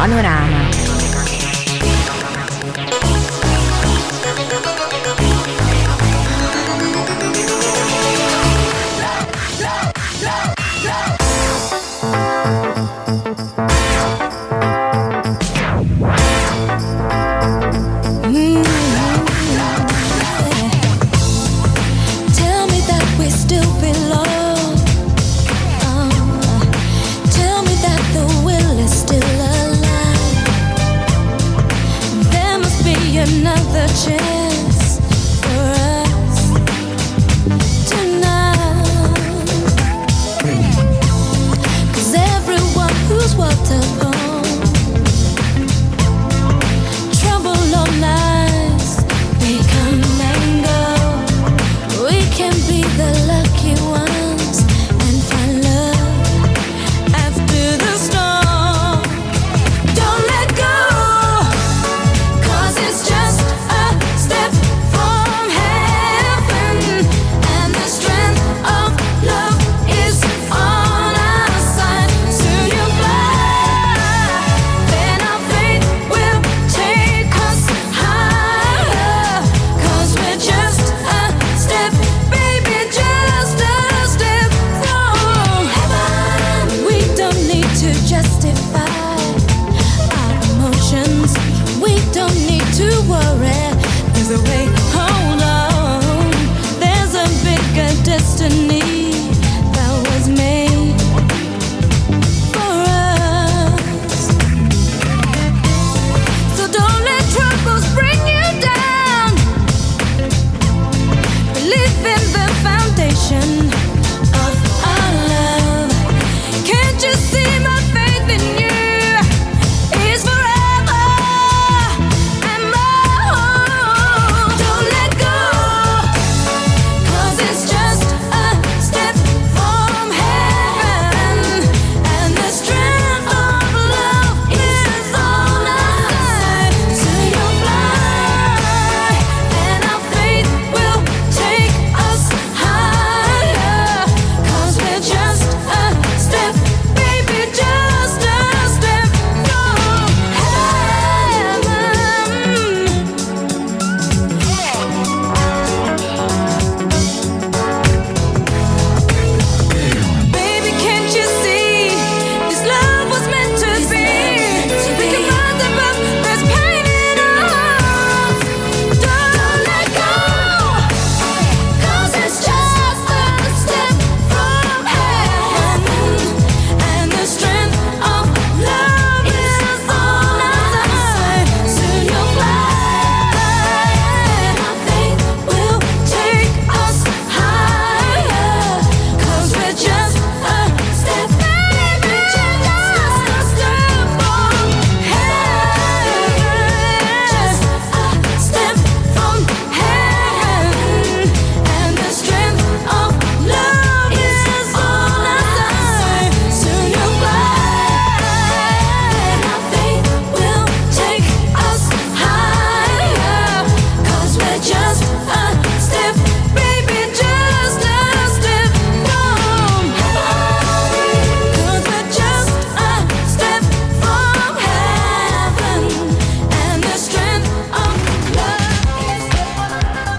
Panorama.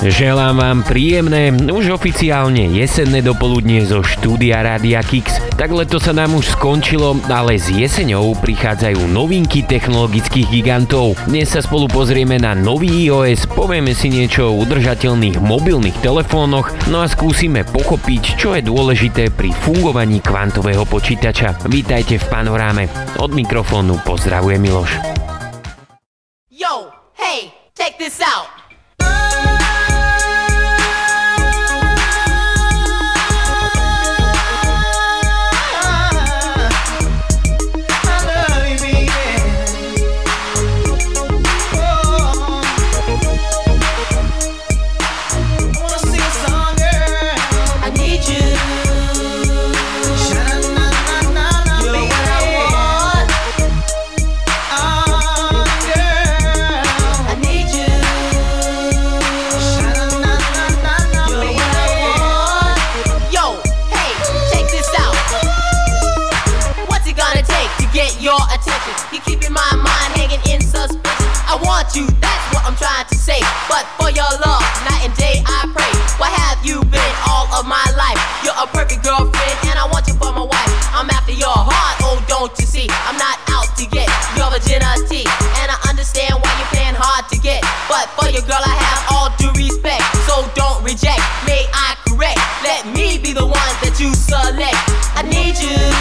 Želám vám príjemné, už oficiálne jesenné dopoludnie zo štúdia Rádia Kix. Tak leto sa nám už skončilo, ale s jeseňou prichádzajú novinky technologických gigantov. Dnes sa spolu pozrieme na nový iOS, povieme si niečo o udržateľných mobilných telefónoch, no a skúsime pochopiť, čo je dôležité pri fungovaní kvantového počítača. Vítajte v panoráme. Od mikrofónu pozdravuje Miloš. Yo, hey, check this out. You, that's what I'm trying to say. But for your love, night and day I pray. Where have you been all of my life? You're a perfect girlfriend, and I want you for my wife. I'm after your heart, oh, don't you see? I'm not out to get your virginity. And I understand why you're playing hard to get. But for your girl, I have all due respect. So don't reject, may I correct? Let me be the one that you select. I need you.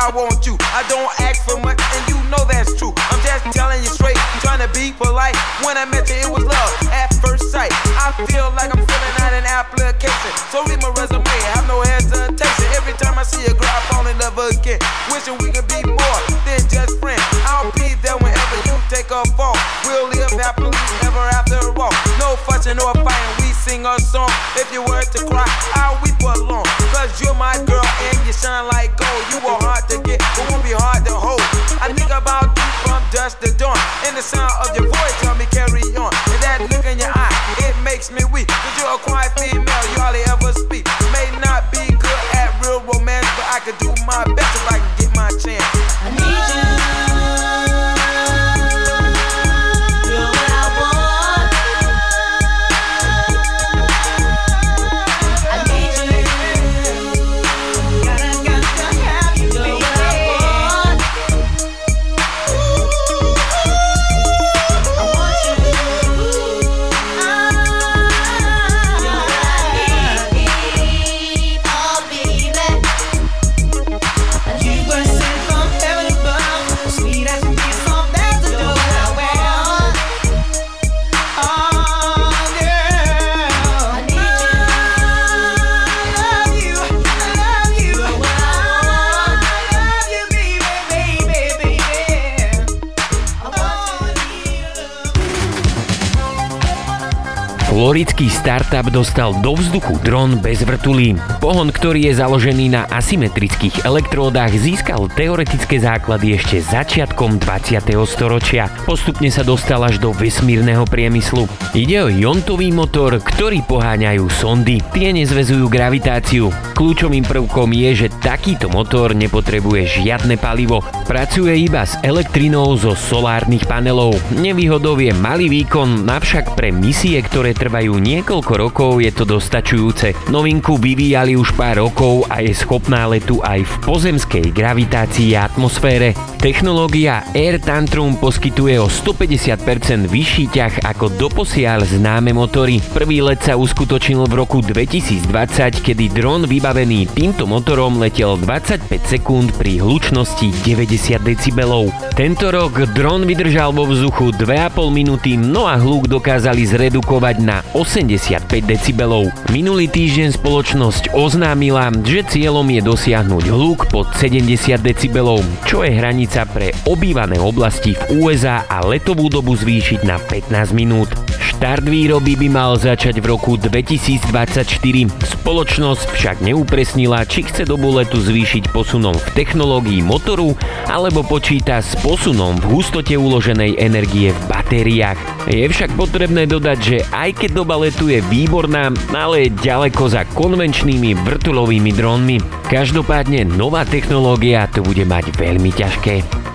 I want you. I don't ask for much, and you know that's true. Just telling you straight, trying to be polite. When I met you, it was love at first sight. I feel like I'm filling out an application. So read my resume, have no hesitation. Every time I see a girl, I fall in love again. Wishing we could be more than just friends. I'll be there whenever you take a fall. We'll live happily ever after all. No fussing or fighting, we sing a song. If you were to cry, I'll weep along. Cause you're my girl and you shine like gold. You are hard to get, but won't be hard to hold. I think about you from dusk to dawn. And the sound of your voice tell me carry on. And that look in your eye, it makes me weak. Cause you're a quiet female, you hardly ever speak. May not be good at real romance, but I could do my best if I can get my chance. I need you. You. Florický startup dostal do vzduchu dron bez vrtulí. Pohon, ktorý je založený na asymetrických elektródach, získal teoretické základy ešte začiatkom 20. storočia. Postupne sa dostal až do vesmírneho priemyslu. Ide o jontový motor, ktorý poháňajú sondy. Tie nezvezujú gravitáciu. Kľúčovým prvkom je, že takýto motor nepotrebuje žiadne palivo. Pracuje iba s elektrinou zo solárnych panelov. Nevýhodou je malý výkon, navšak pre misie, ktoré trvajú niekoľko rokov, je to dostačujúce. Novinku vyvíjali už pár rokov a je schopná letu aj v pozemskej gravitácii a atmosfére. Technológia Air Tantrum poskytuje o 150% vyšší ťah ako doposiaľ známe motory. Prvý let sa uskutočnil v roku 2020, kedy dron vybavený týmto motorom letel 25 sekúnd pri hlučnosti 90 decibelov. Tento rok dron vydržal vo vzduchu 2,5 minúty, no a hluk dokázali zredukovať na 85 decibelov. Minulý týždeň spoločnosť oznámila, že cieľom je dosiahnuť hluk pod 70 decibelov, čo je hranica pre obývané oblasti v USA a letovú dobu zvýšiť na 15 minút. Štart výroby by mal začať v roku 2024. Spoločnosť však neupresnila, či chce dobu letu zvýšiť posunom v technológii motoru alebo počíta s posunom v hustote uloženej energie v batériách. Je však potrebné dodať, že aj keď doba letu je výborná, ale ďaleko za konvenčnými vrtulovými drónmi. Každopádne nová technológia to bude mať veľmi ťažké.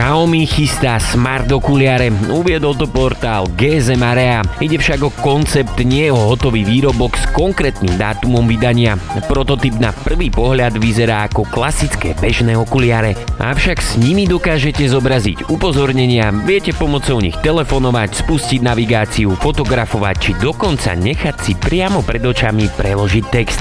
Xiaomi chystá smart okuliare, uviedol to portál GSM Area. Ide však o koncept, nie o hotový výrobok s konkrétnym dátumom vydania. Prototyp na prvý pohľad vyzerá ako klasické bežné okuliare, avšak s nimi dokážete zobraziť upozornenia, viete pomocou nich telefonovať, spustiť navigáciu, fotografovať či dokonca nechať si priamo pred očami preložiť text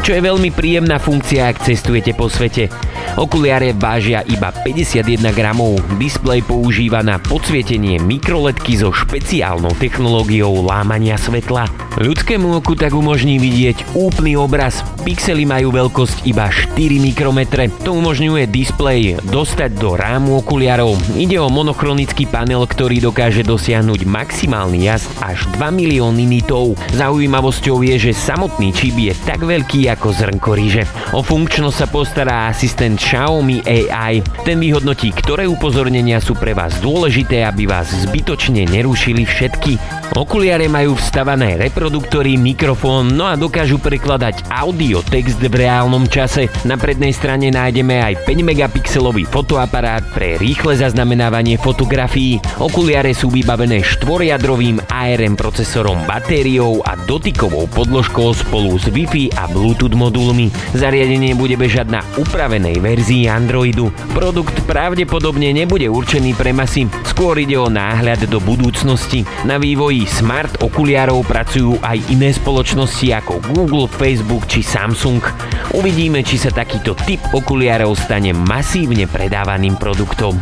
čo je veľmi príjemná funkcia, ak cestujete po svete. Okuliare vážia iba 51 gramov, displej používa na podsvietenie mikroletky so špeciálnou technológiou lámania svetla. Ľudskému oku tak umožní vidieť úplný obraz. Pixely majú veľkosť iba 4 mikrometre. To umožňuje displej dostať do rámu okuliarov. Ide o monochronický panel, ktorý dokáže dosiahnuť maximálny jazd až 2 milióny nitov. Zaujímavosťou je, že samotný čip je tak veľký ako zrnko ríže. O funkčnosť sa postará asistent Xiaomi AI. Ten vyhodnotí, ktoré upozornenia sú pre vás dôležité, aby vás zbytočne nerušili všetky. Okuliare majú vstavané reproduktory, mikrofón, no a dokážu prekladať audio, text v reálnom čase. Na prednej strane nájdeme aj 5 megapixelový fotoaparát pre rýchle zaznamenávanie fotografií. Okuliare sú vybavené štvoriadrovým ARM procesorom, batériou a dotykovou podložkou spolu s Wi-Fi a Bluetooth modulmi. Zariadenie bude bežať na upravenej verzii Androidu. Produkt pravdepodobne nebude určený pre masy, skôr ide o náhľad do budúcnosti. Na vývoji smart okuliarov pracujú aj iné spoločnosti ako Google, Facebook či Samsung. Uvidíme, či sa takýto typ okuliarov stane masívne predávaným produktom.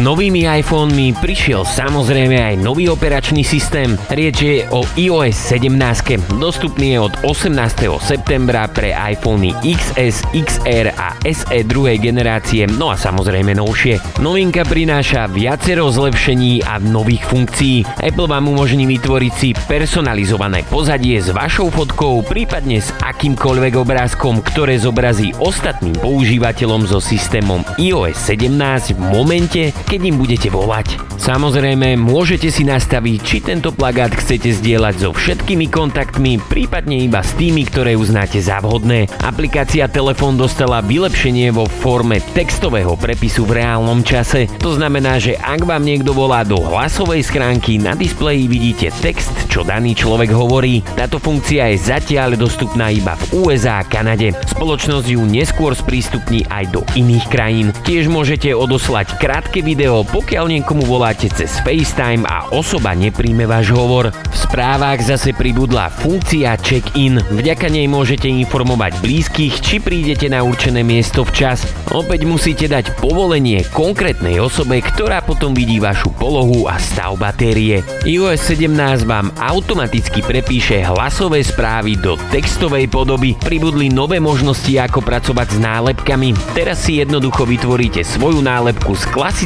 Novými iPhonemi prišiel samozrejme aj nový operačný systém. Rieč je o iOS 17. Dostupný je od 18. septembra pre iPhony XS, XR a SE druhej generácie, no a samozrejme novšie. Novinka prináša viacero zlepšení a nových funkcií. Apple vám umožní vytvoriť si personalizované pozadie s vašou fotkou, prípadne s akýmkoľvek obrázkom, ktoré zobrazí ostatným používateľom so systémom iOS 17 v momente, keď im budete volať. Samozrejme, môžete si nastaviť, či tento plagát chcete zdieľať so všetkými kontaktmi, prípadne iba s tými, ktoré uznáte za vhodné. Aplikácia Telefón dostala vylepšenie vo forme textového prepisu v reálnom čase. To znamená, že ak vám niekto volá do hlasovej schránky, na displeji vidíte text, čo daný človek hovorí. Táto funkcia je zatiaľ dostupná iba v USA a Kanade. Spoločnosť ju neskôr sprístupní aj do iných krajín. Tiež môžete odoslať krátke video, pokiaľ niekomu voláte cez FaceTime a osoba nepríjme váš hovor. V správach zase pribudla funkcia check-in. Vďaka nej môžete informovať blízkych, či prídete na určené miesto včas. Opäť musíte dať povolenie konkrétnej osobe, ktorá potom vidí vašu polohu a stav batérie. iOS 17 vám automaticky prepíše hlasové správy do textovej podoby. Pribudli nové možnosti, ako pracovať s nálepkami. Teraz si jednoducho vytvoríte svoju nálepku z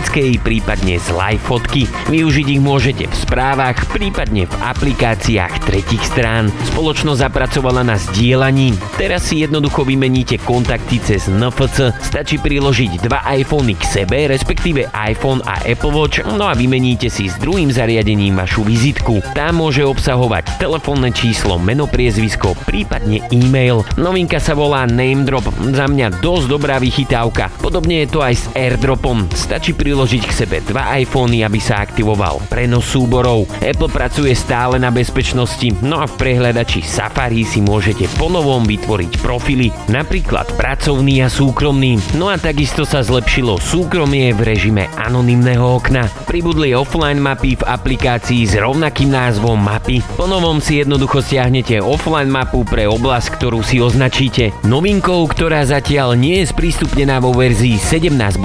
klasickej, prípadne z live fotky. Využiť ich môžete v správach, prípadne v aplikáciách tretich strán. Spoločnosť zapracovala na zdieľaní. Teraz si jednoducho vymeníte kontakty cez NFC. Stačí priložiť dva iPhony k sebe, respektíve iPhone a Apple Watch, no a vymeníte si s druhým zariadením vašu vizitku. Tá môže obsahovať telefónne číslo, meno, priezvisko, prípadne e-mail. Novinka sa volá Name Drop, za mňa dosť dobrá vychytávka. Podobne je to aj s AirDropom. Stačí priložiť k sebe dva iPhony, aby sa aktivoval prenos súborov. Apple pracuje stále na bezpečnosti, no a v prehľadači Safari si môžete ponovom vytvoriť profily, napríklad pracovný a súkromný. No a takisto sa zlepšilo súkromie v režime anonymného okna. Pribudli offline mapy v aplikácii s rovnakým názvom mapy. Ponovom si jednoducho stiahnete offline mapu pre oblasť, ktorú si označíte. Novinkou, ktorá zatiaľ nie je sprístupnená vo verzii 17.0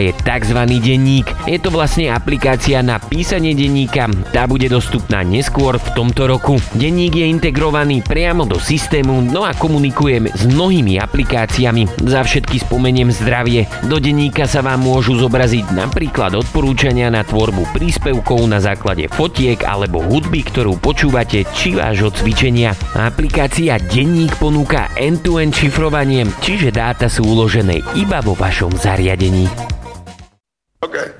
je tzv. Denník. Je to vlastne aplikácia na písanie denníka, tá bude dostupná neskôr v tomto roku. Denník je integrovaný priamo do systému, no a komunikuje s mnohými aplikáciami. Za všetky spomeniem zdravie. Do denníka sa vám môžu zobraziť napríklad odporúčania na tvorbu príspevkov na základe fotiek alebo hudby, ktorú počúvate, či vášho cvičenia. Aplikácia Denník ponúka end-to-end šifrovanie, čiže dáta sú uložené iba vo vašom zariadení. Okay.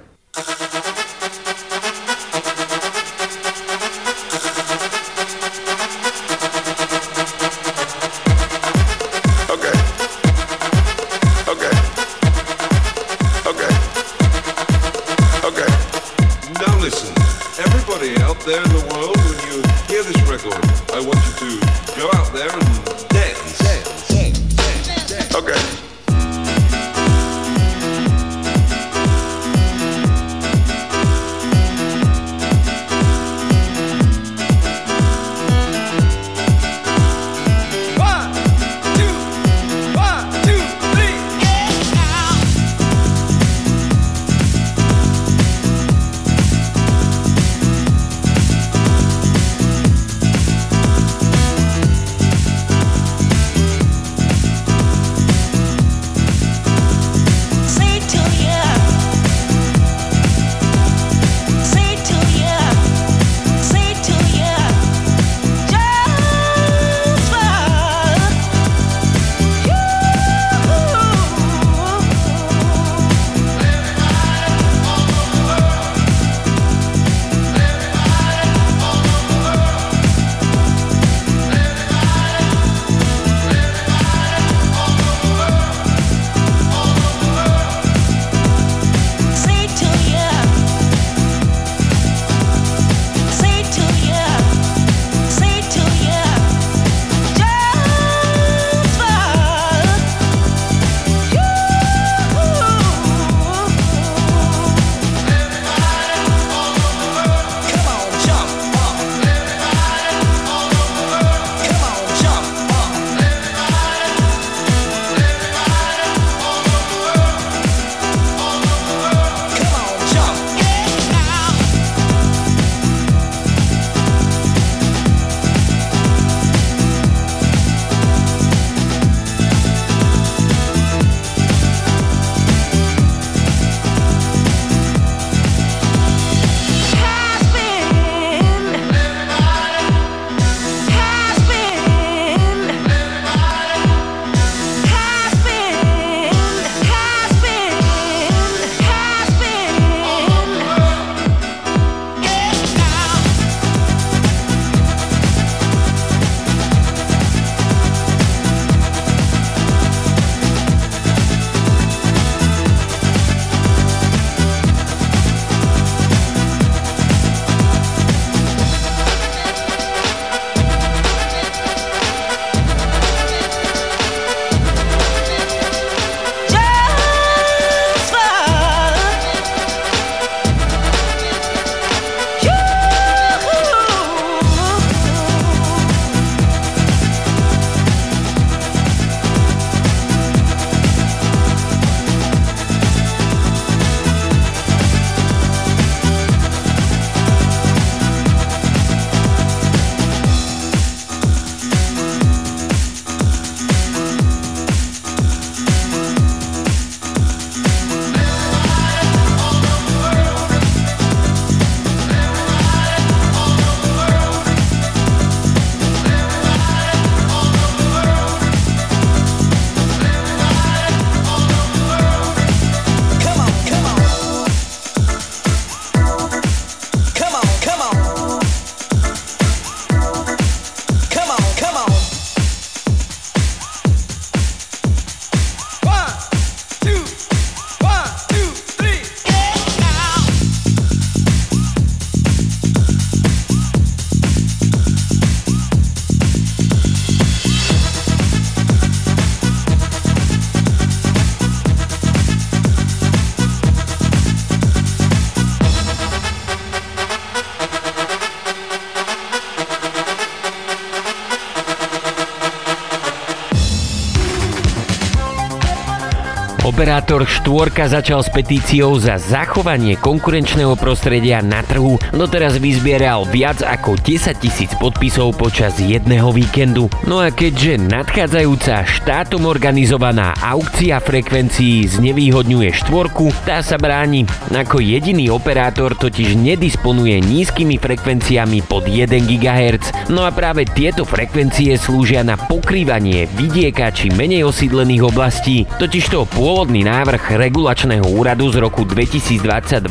Operátor štvorka začal s petíciou za zachovanie konkurenčného prostredia na trhu. Doteraz vyzbieral viac ako 10 tisíc podpisov počas jedného víkendu. No a keďže nadchádzajúca štátom organizovaná aukcia frekvencií znevýhodňuje štvorku, tá sa bráni. Ako jediný operátor totiž nedisponuje nízkymi frekvenciami pod 1 GHz. No a práve tieto frekvencie slúžia na pokrývanie vidieka či menej osídlených oblastí. Totižto pôvodný návrh regulačného úradu z roku 2022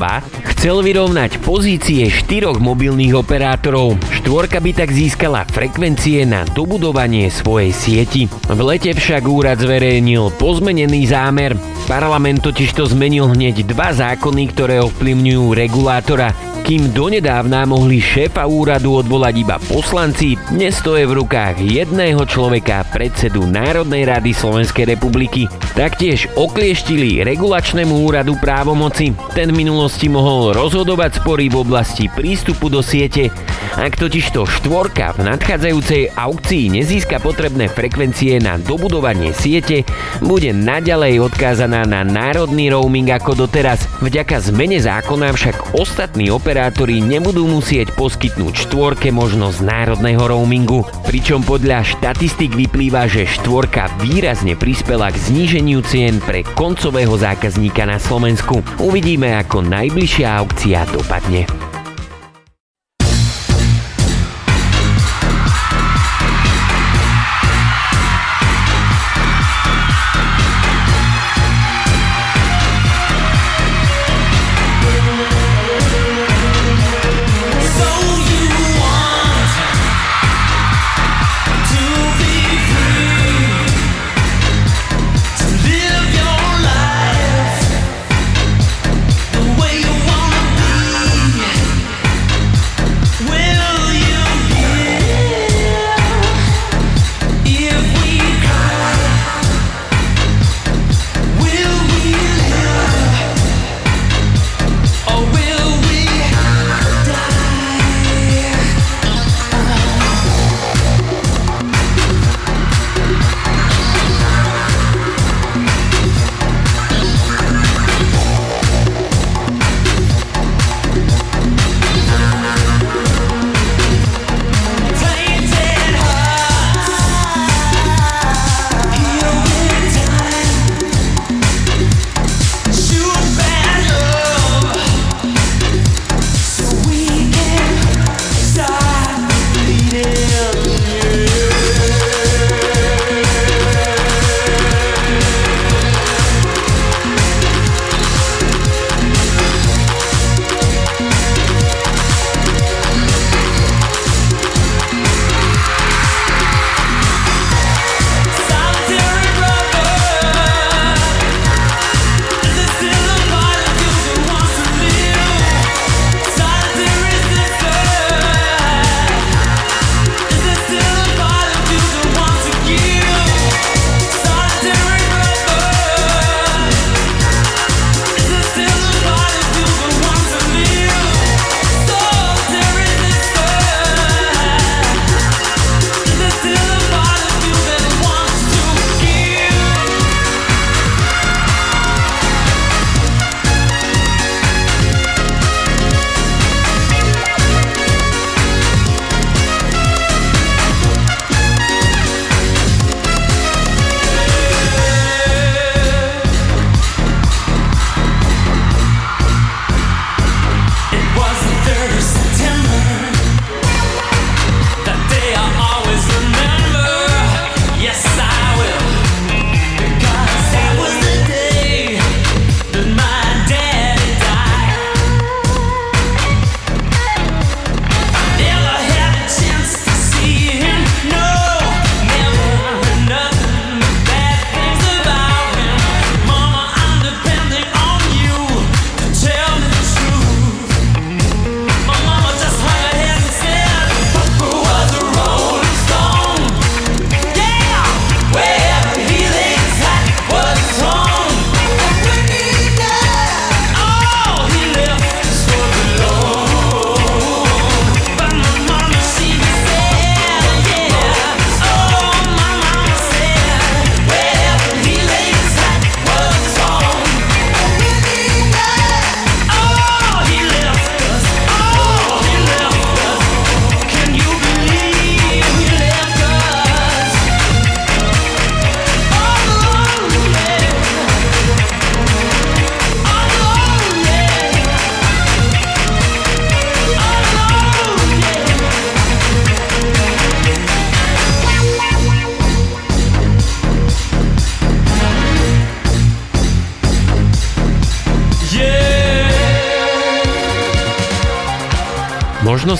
chcel vyrovnať pozície štyroch mobilných operátorov. Štvorka by tak získala frekvencie na dobudovanie svojej sieti. V lete však úrad zverejnil pozmenený zámer. Parlament totiž to zmenil hneď dva zákony, ktoré ovplyvňujú regulátora kým donedávna mohli šéfa úradu odvolať iba poslanci, dnes to je v rukách jedného človeka, predsedu Národnej rady Slovenskej republiky. Taktiež oklieštili regulačnému úradu právomoci. Ten v minulosti mohol rozhodovať spory v oblasti prístupu do siete. Ak totižto štvorka v nadchádzajúcej aukcii nezíska potrebné frekvencie na dobudovanie siete, bude naďalej odkázaná na národný roaming ako doteraz. Vďaka zmene zákona však ostatní operátori nebudú musieť poskytnúť štvorke možnosť národného roamingu, pričom podľa štatistik vyplýva, že štvorka výrazne prispela k zníženiu cien pre koncového zákazníka na Slovensku. Uvidíme, ako najbližšia aukcia dopadne.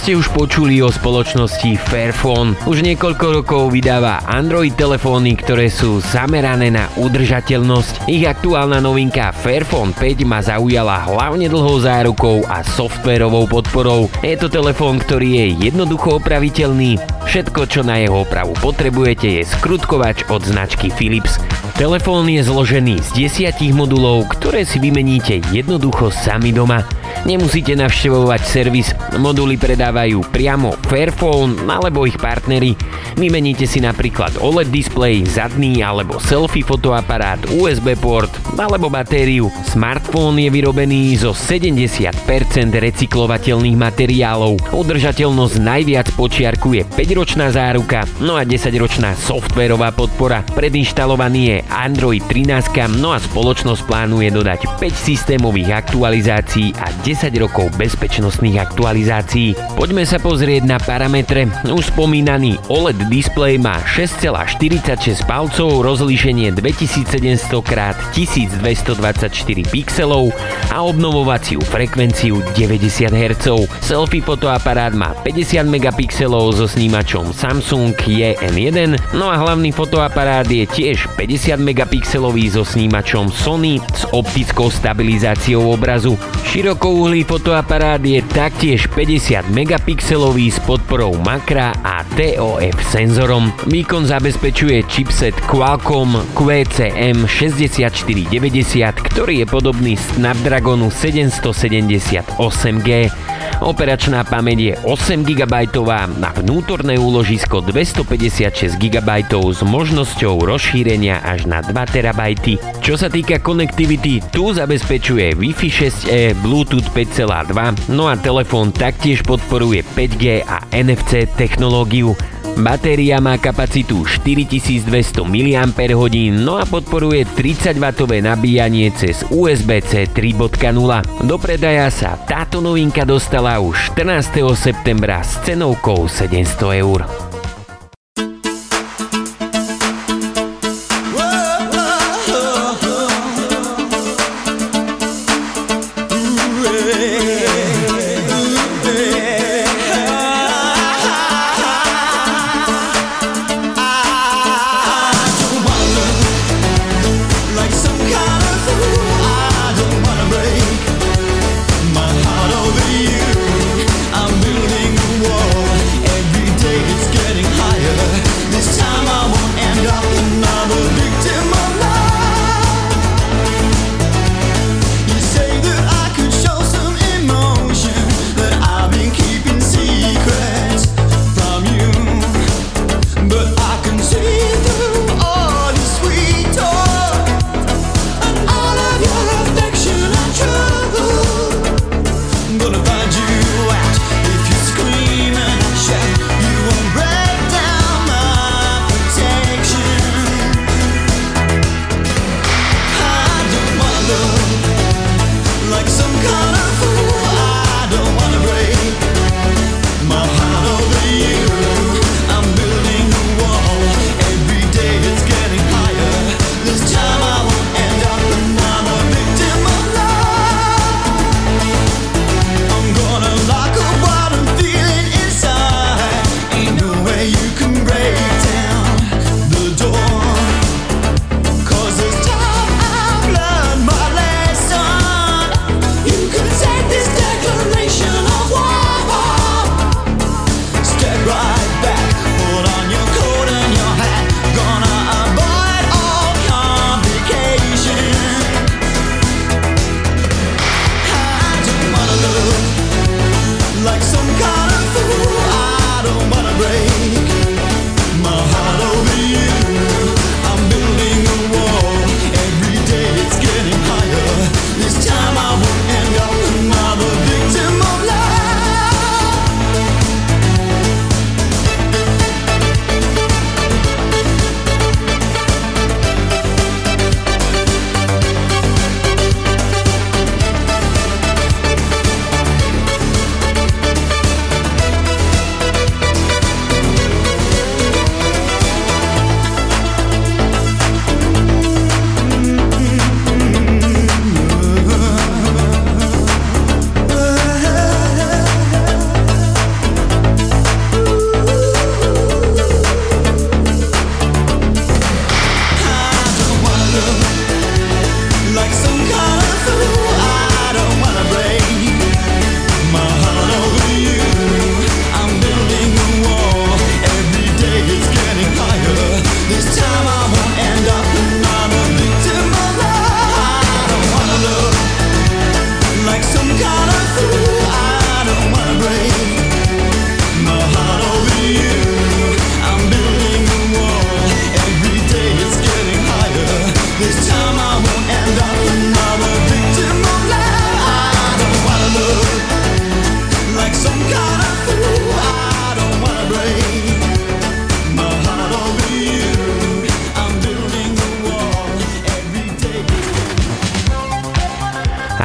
Ste už počuli o spoločnosti Fairphone. Už niekoľko rokov vydáva Android telefóny, ktoré sú zamerané na udržateľnosť. Ich aktuálna novinka Fairphone 5 ma zaujala hlavne dlhou zárukou a softverovou podporou. Je to telefón, ktorý je jednoducho opraviteľný. Všetko, čo na jeho opravu potrebujete, je skrutkovač od značky Philips. Telefón je zložený z desiatich modulov, ktoré si vymeníte jednoducho sami doma. Nemusíte navštevovať servis, moduly predávajú priamo Fairphone alebo ich partnery. Vymeníte si napríklad OLED display, zadný alebo selfie fotoaparát, USB port alebo batériu. Smartfón je vyrobený zo 70% recyklovateľných materiálov. Udržateľnosť najviac počiarkuje 5-ročná záruka, no a 10-ročná softverová podpora. Predinštalovaný je Android 13, no a spoločnosť plánuje dodať 5 systémových aktualizácií a 10 10 rokov bezpečnostných aktualizácií. Poďme sa pozrieť na parametre. Už spomínaný OLED display má 6,46 palcov, rozlíšenie 2700x1224 pixelov a obnovovaciu frekvenciu 90 Hz. Selfie fotoaparát má 50 megapixelov so snímačom Samsung JN1, no a hlavný fotoaparát je tiež 50 megapixelový so snímačom Sony s optickou stabilizáciou obrazu. Širokou Dvojúhlý fotoaparát je taktiež 50 megapixelový s podporou makra a TOF senzorom. Výkon zabezpečuje chipset Qualcomm QCM 6490, ktorý je podobný Snapdragonu 778G. Operačná pamäť je 8 GB na vnútorné úložisko 256 GB s možnosťou rozšírenia až na 2 TB. Čo sa týka konektivity, tu zabezpečuje Wi-Fi 6E, Bluetooth 5.2, no a telefón taktiež podporuje 5G a NFC technológiu. Batéria má kapacitu 4200 mAh, no a podporuje 30W nabíjanie cez USB-C 3.0. Do predaja sa táto novinka dostala už 14. septembra s cenovkou 700 eur.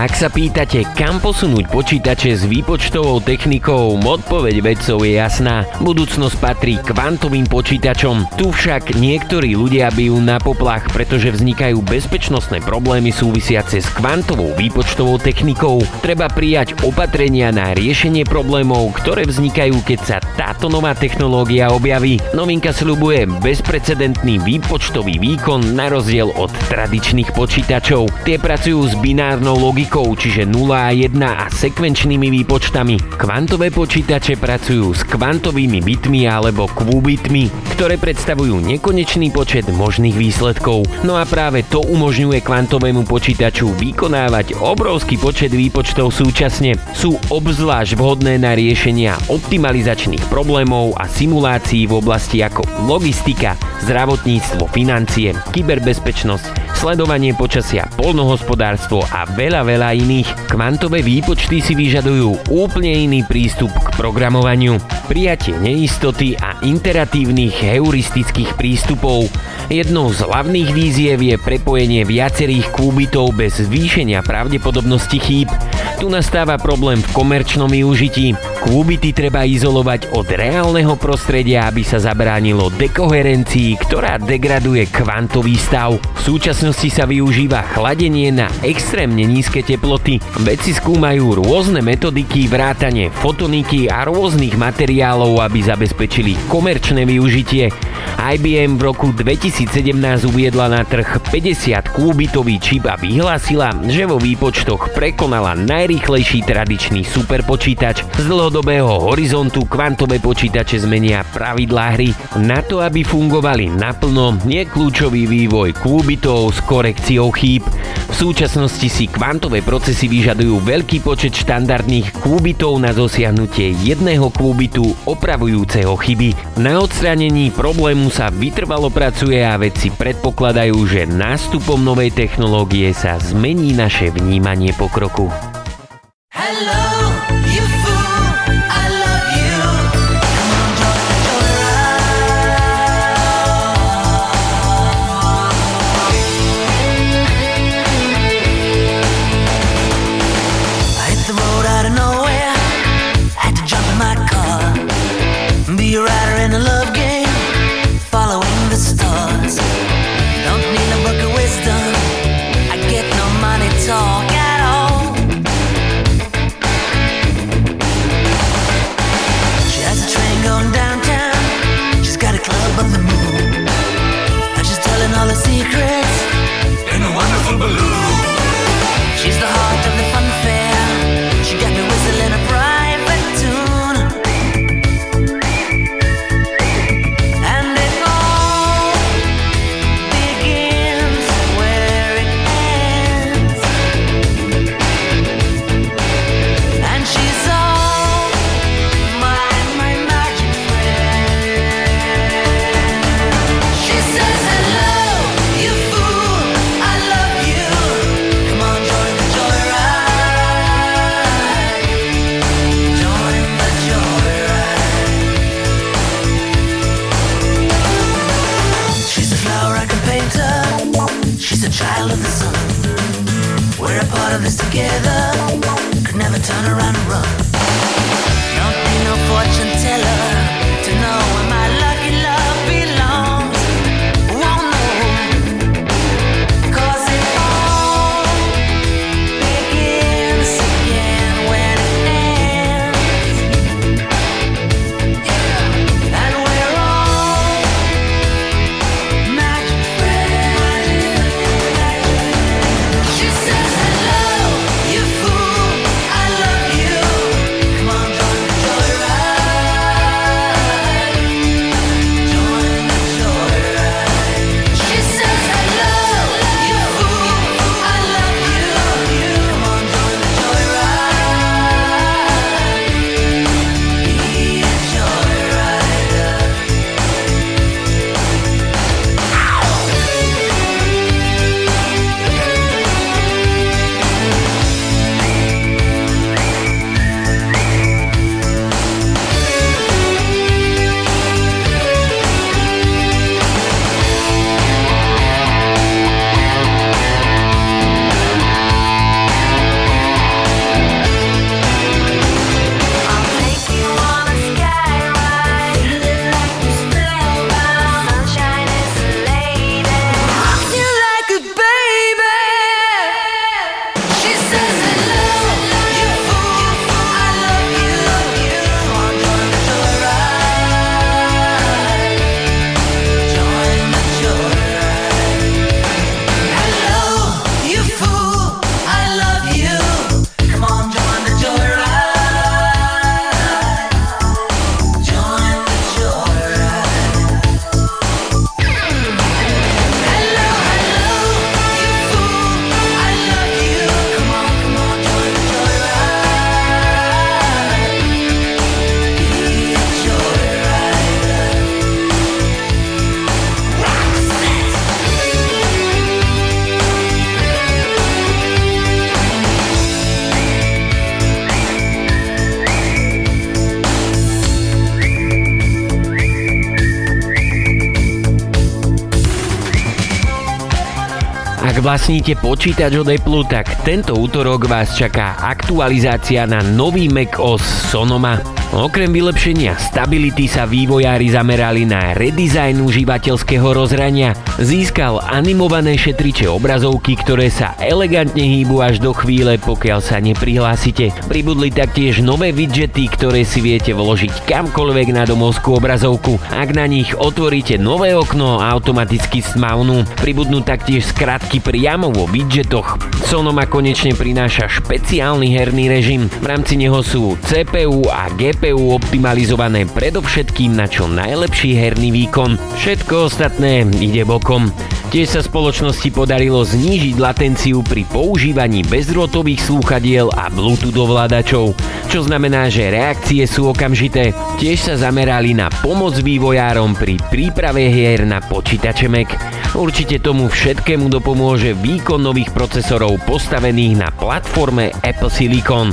Ak sa pýtate, kam posunúť počítače s výpočtovou technikou, odpoveď vedcov je jasná. Budúcnosť patrí kvantovým počítačom. Tu však niektorí ľudia bijú na poplach, pretože vznikajú bezpečnostné problémy súvisiace s kvantovou výpočtovou technikou. Treba prijať opatrenia na riešenie problémov, ktoré vznikajú, keď sa táto nová technológia objaví. Novinka sľubuje bezprecedentný výpočtový výkon na rozdiel od tradičných počítačov. Tie pracujú s binárnou logikou, čiže 0 a 1 a sekvenčnými výpočtami. Kvantové počítače pracujú s kvantovými bitmi alebo kvúbitmi, ktoré predstavujú nekonečný počet možných výsledkov. No a práve to umožňuje kvantovému počítaču vykonávať obrovský počet výpočtov súčasne. Sú obzvlášť vhodné na riešenia optimalizačných problémov a simulácií v oblasti ako logistika, zdravotníctvo, financie, kyberbezpečnosť, sledovanie počasia, polnohospodárstvo a veľa, veľa iných. Kvantové výpočty si vyžadujú úplne iný prístup k programovaniu, prijatie neistoty a interatívnych heuristických prístupov. Jednou z hlavných víziev je prepojenie viacerých kúbitov bez zvýšenia pravdepodobnosti chýb. Tu nastáva problém v komerčnom využití. Kúbity treba izolovať od reálneho prostredia, aby sa zabránilo dekoherencii, ktorá degraduje kvantový stav. V súčasnosti sa využíva chladenie na extrémne nízke teploty. Vedci skúmajú rôzne metodiky, vrátane fotoniky a rôznych materiálov, aby zabezpečili komerčné využitie. IBM v roku 2017 uviedla na trh 50 kúbitový čip a vyhlásila, že vo výpočtoch prekonala najrýchlejší tradičný superpočítač. Z dlhodobého horizontu kvantové počítače zmenia pravidlá hry. Na to, aby fungovali naplno, je kľúčový vývoj kúbitov s korekciou chýb. V súčasnosti si kvantové procesy vyžadujú veľký počet štandardných kúbitov na dosiahnutie jedného kúbitu opravujúceho chyby. Na odstranení problému sa vytrvalo pracuje a vedci predpokladajú, že nástupom novej technológie sa zmení naše vnímanie pokroku. Hello, She's a child of the sun. We're a part of this together. Could never turn around and run. Don't need no fortune teller to know vlastníte počítač od Apple, tak tento útorok vás čaká aktualizácia na nový Mac OS Sonoma. Okrem vylepšenia stability sa vývojári zamerali na redesign užívateľského rozhrania. Získal animované šetriče obrazovky, ktoré sa elegantne hýbu až do chvíle, pokiaľ sa neprihlásite. Pribudli taktiež nové widgety, ktoré si viete vložiť kamkoľvek na domovskú obrazovku. Ak na nich otvoríte nové okno, automaticky smavnú. Pribudnú taktiež skratky priamo vo widgetoch. Sonoma konečne prináša špeciálny herný režim. V rámci neho sú CPU a GPU GPU optimalizované predovšetkým na čo najlepší herný výkon. Všetko ostatné ide bokom. Tiež sa spoločnosti podarilo znížiť latenciu pri používaní bezdrôtových slúchadiel a Bluetooth ovládačov, čo znamená, že reakcie sú okamžité. Tiež sa zamerali na pomoc vývojárom pri príprave hier na počítače Mac. Určite tomu všetkému dopomôže výkon nových procesorov postavených na platforme Apple Silicon.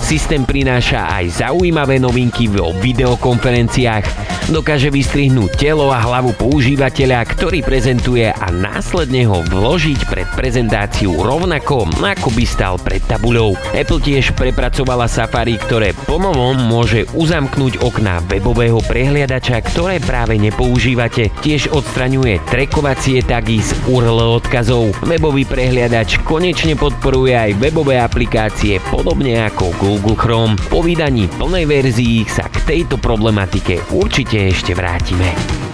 Systém prináša aj zaujímavé novinky vo videokonferenciách. Dokáže vystrihnúť telo a hlavu používateľa, ktorý prezentuje a následne ho vložiť pred prezentáciu rovnako, ako by stal pred tabuľou. Apple tiež prepracovala Safari, ktoré pomovom môže uzamknúť okná webového prehliadača, ktoré práve nepoužívate. Tiež odstraňuje trekovacie tagy z URL odkazov. Webový prehliadač konečne podporuje aj webové aplikácie podobne ako Google Chrome. Po vydaní plnej verzii sa k tejto problematike určite ešte vrátime.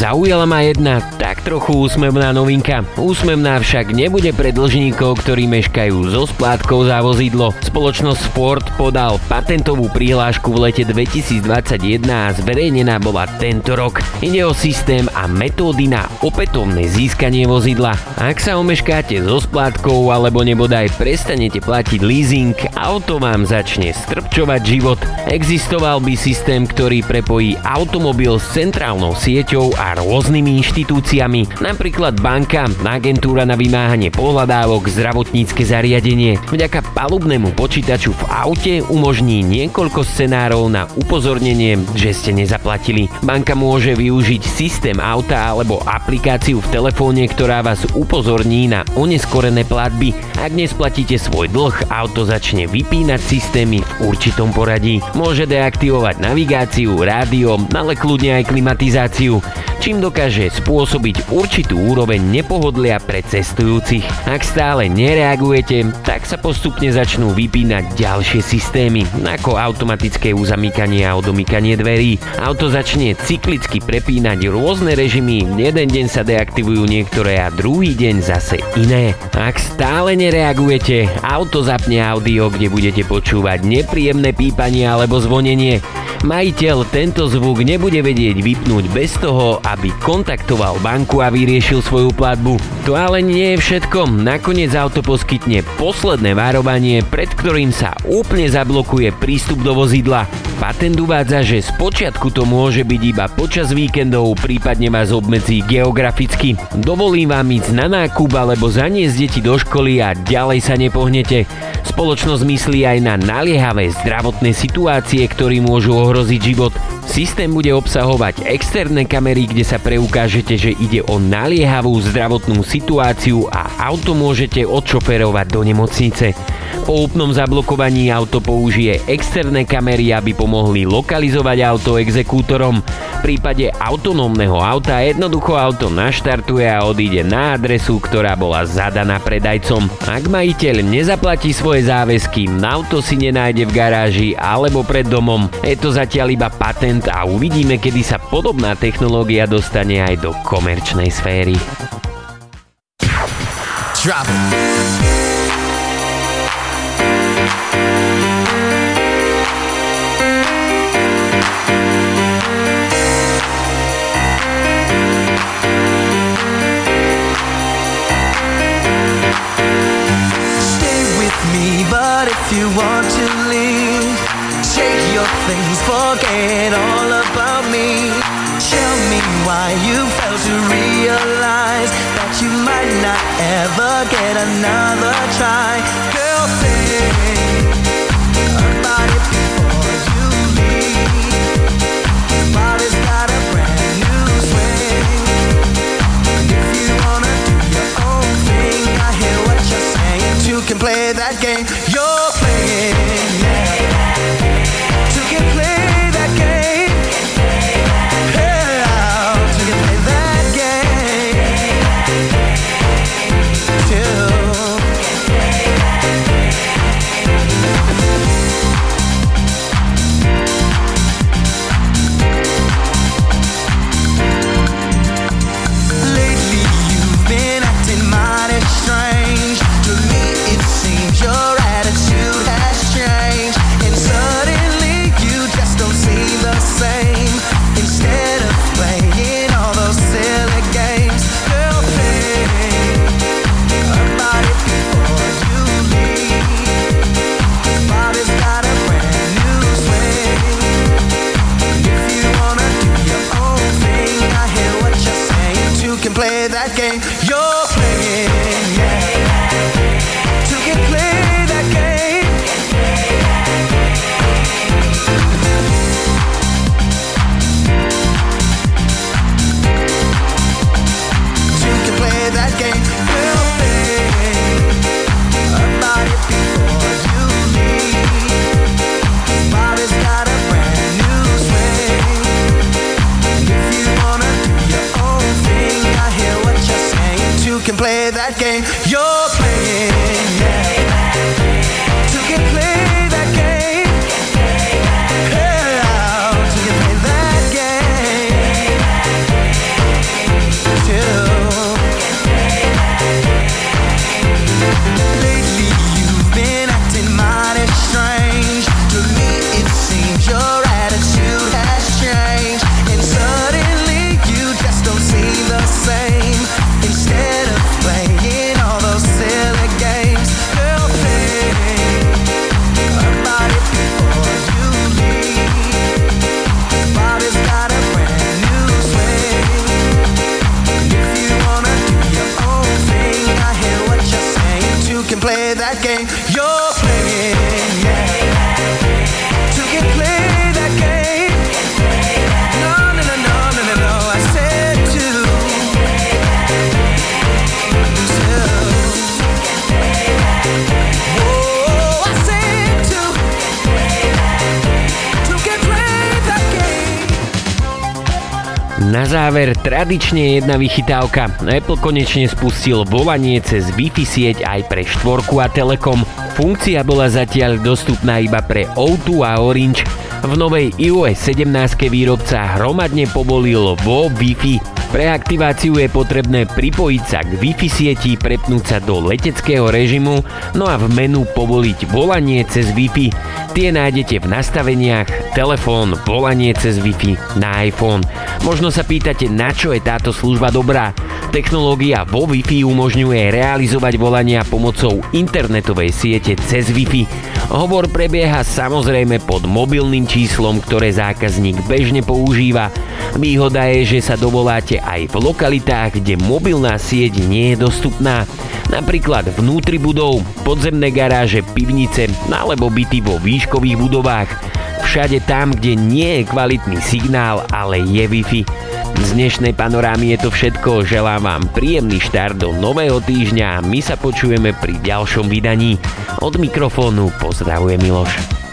Zaujala ma jedna trochu úsmevná novinka. Úsmevná však nebude pre dlžníkov, ktorí meškajú so splátkou za vozidlo. Spoločnosť Ford podal patentovú prihlášku v lete 2021 a zverejnená bola tento rok. Ide o systém a metódy na opätovné získanie vozidla. Ak sa omeškáte so splátkou alebo nebodaj prestanete platiť leasing, auto vám začne strpčovať život. Existoval by systém, ktorý prepojí automobil s centrálnou sieťou a rôznymi inštitúciami, napríklad banka, agentúra na vymáhanie pohľadávok, zdravotnícke zariadenie. Vďaka palubnému počítaču v aute umožní niekoľko scenárov na upozornenie, že ste nezaplatili. Banka môže využiť systém auta alebo aplikáciu v telefóne, ktorá vás upozorní na oneskorené platby. Ak nesplatíte svoj dlh, auto začne vypínať systémy v určitom poradí. Môže deaktivovať navigáciu, rádio, ale kľudne aj klimatizáciu čím dokáže spôsobiť určitú úroveň nepohodlia pre cestujúcich. Ak stále nereagujete, tak sa postupne začnú vypínať ďalšie systémy, ako automatické uzamykanie a odomykanie dverí. Auto začne cyklicky prepínať rôzne režimy, jeden deň sa deaktivujú niektoré a druhý deň zase iné. Ak stále nereagujete, auto zapne audio, kde budete počúvať nepríjemné pípanie alebo zvonenie. Majiteľ tento zvuk nebude vedieť vypnúť bez toho, aby kontaktoval banku a vyriešil svoju platbu. To ale nie je všetko. Nakoniec auto poskytne posledné varovanie, pred ktorým sa úplne zablokuje prístup do vozidla. Patent uvádza, že spočiatku to môže byť iba počas víkendov, prípadne vás obmedzí geograficky. Dovolím vám ísť na nákup alebo zaniesť deti do školy a ďalej sa nepohnete. Spoločnosť myslí aj na naliehavé zdravotné situácie, ktoré môžu ohroziť život. Systém bude obsahovať externé kamery, kde sa preukážete, že ide o naliehavú zdravotnú situáciu a auto môžete odšoferovať do nemocnice. Po úplnom zablokovaní auto použije externé kamery, aby pomohli lokalizovať auto exekútorom. V prípade autonómneho auta jednoducho auto naštartuje a odíde na adresu, ktorá bola zadaná predajcom. Ak majiteľ nezaplatí svoje záväzky, auto si nenájde v garáži alebo pred domom. Je to zatiaľ iba patent a uvidíme, kedy sa podobná technológia dostane aj do komerčnej Drop it. Stay with me, but if you want to leave, take your things, forget all about me. Tell me why you failed to realize that you might not ever get another try. Girl, think about it before you leave. Body's got a brand new swing. If you wanna do your own thing, I hear what you're saying. Can play that game. You're change game. You're záver tradične jedna vychytávka. Apple konečne spustil volanie cez Wi-Fi sieť aj pre štvorku a Telekom. Funkcia bola zatiaľ dostupná iba pre O2 a Orange. V novej iOS 17 výrobca hromadne povolil vo Wi-Fi. Pre aktiváciu je potrebné pripojiť sa k Wi-Fi sieti, prepnúť sa do leteckého režimu, no a v menu povoliť volanie cez Wi-Fi. Tie nájdete v nastaveniach telefón, volanie cez Wi-Fi na iPhone. Možno sa pýtate, na čo je táto služba dobrá. Technológia vo Wi-Fi umožňuje realizovať volania pomocou internetovej siete cez Wi-Fi. Hovor prebieha samozrejme pod mobilným číslom, ktoré zákazník bežne používa. Výhoda je, že sa dovoláte aj v lokalitách, kde mobilná sieť nie je dostupná. Napríklad vnútri budov, podzemné garáže, pivnice alebo byty vo výškových budovách. Všade tam, kde nie je kvalitný signál, ale je Wi-Fi. Z dnešnej panorámy je to všetko, želám vám príjemný štart do nového týždňa a my sa počujeme pri ďalšom vydaní. Od mikrofónu pozdravuje Miloš.